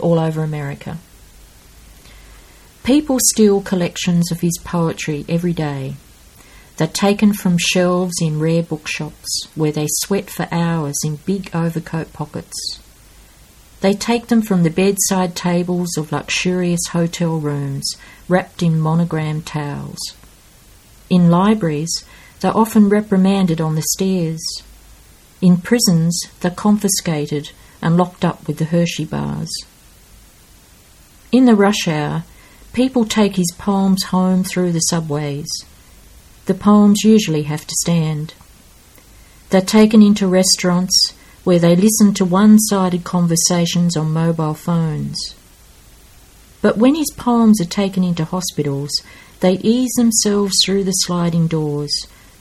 all over America. People steal collections of his poetry every day. They're taken from shelves in rare bookshops where they sweat for hours in big overcoat pockets. They take them from the bedside tables of luxurious hotel rooms wrapped in monogrammed towels. In libraries, they're often reprimanded on the stairs. In prisons, they're confiscated and locked up with the Hershey bars. In the rush hour, people take his poems home through the subways. The poems usually have to stand. They're taken into restaurants where they listen to one sided conversations on mobile phones. But when his poems are taken into hospitals, they ease themselves through the sliding doors,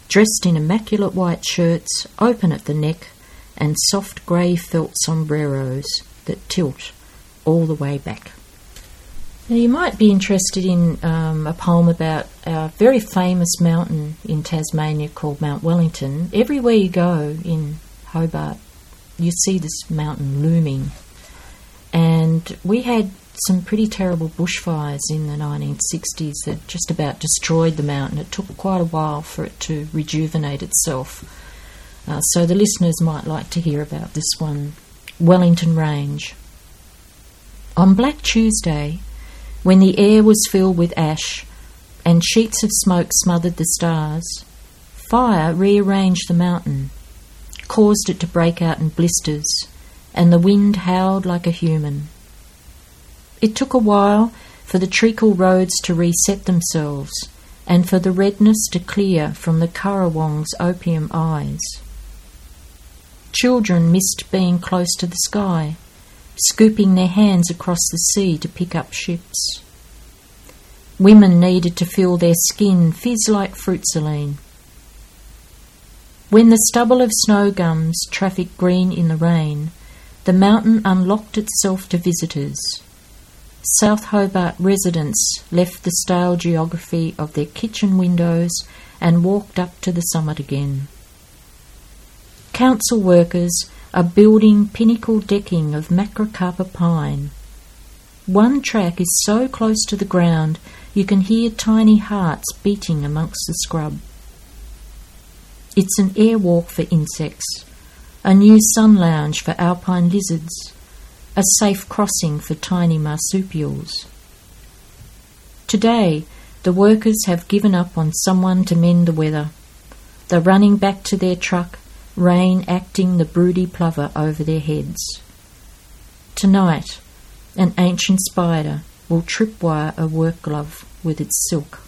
dressed in immaculate white shirts, open at the neck, and soft grey felt sombreros that tilt all the way back. Now, you might be interested in um, a poem about a very famous mountain in Tasmania called Mount Wellington. Everywhere you go in Hobart, you see this mountain looming. And we had some pretty terrible bushfires in the 1960s that just about destroyed the mountain. It took quite a while for it to rejuvenate itself. Uh, so the listeners might like to hear about this one Wellington Range. On Black Tuesday, when the air was filled with ash and sheets of smoke smothered the stars, fire rearranged the mountain, caused it to break out in blisters, and the wind howled like a human. It took a while for the treacle roads to reset themselves and for the redness to clear from the currawong's opium eyes. Children missed being close to the sky, scooping their hands across the sea to pick up ships. Women needed to feel their skin fizz like fruit. When the stubble of snow gums trafficked green in the rain, the mountain unlocked itself to visitors. South Hobart residents left the stale geography of their kitchen windows and walked up to the summit again. Council workers are building pinnacle decking of macrocarpa pine. One track is so close to the ground you can hear tiny hearts beating amongst the scrub. It's an airwalk for insects, a new sun lounge for alpine lizards, a safe crossing for tiny marsupials. Today, the workers have given up on someone to mend the weather. They're running back to their truck, rain acting the broody plover over their heads. Tonight, an ancient spider will tripwire a work glove with its silk.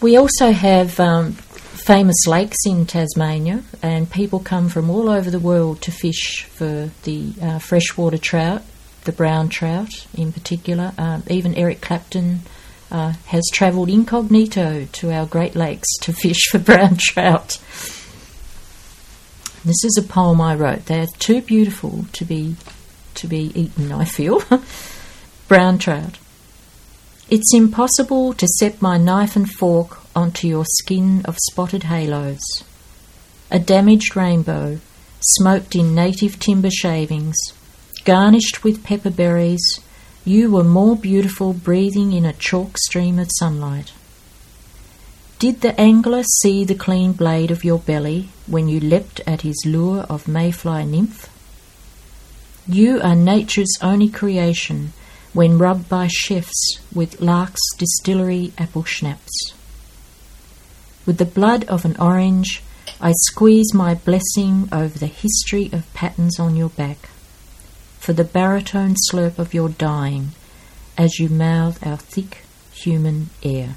We also have um, famous lakes in Tasmania, and people come from all over the world to fish for the uh, freshwater trout, the brown trout in particular. Um, even Eric Clapton uh, has travelled incognito to our Great Lakes to fish for brown trout. This is a poem I wrote. They are too beautiful to be to be eaten. I feel brown trout. It's impossible to set my knife and fork onto your skin of spotted halos. A damaged rainbow, smoked in native timber shavings, garnished with pepper berries, you were more beautiful breathing in a chalk stream of sunlight. Did the angler see the clean blade of your belly when you leapt at his lure of mayfly nymph? You are nature's only creation when rubbed by chefs with Lark's distillery apple schnapps. With the blood of an orange, I squeeze my blessing over the history of patterns on your back, for the baritone slurp of your dying as you mouth our thick human air.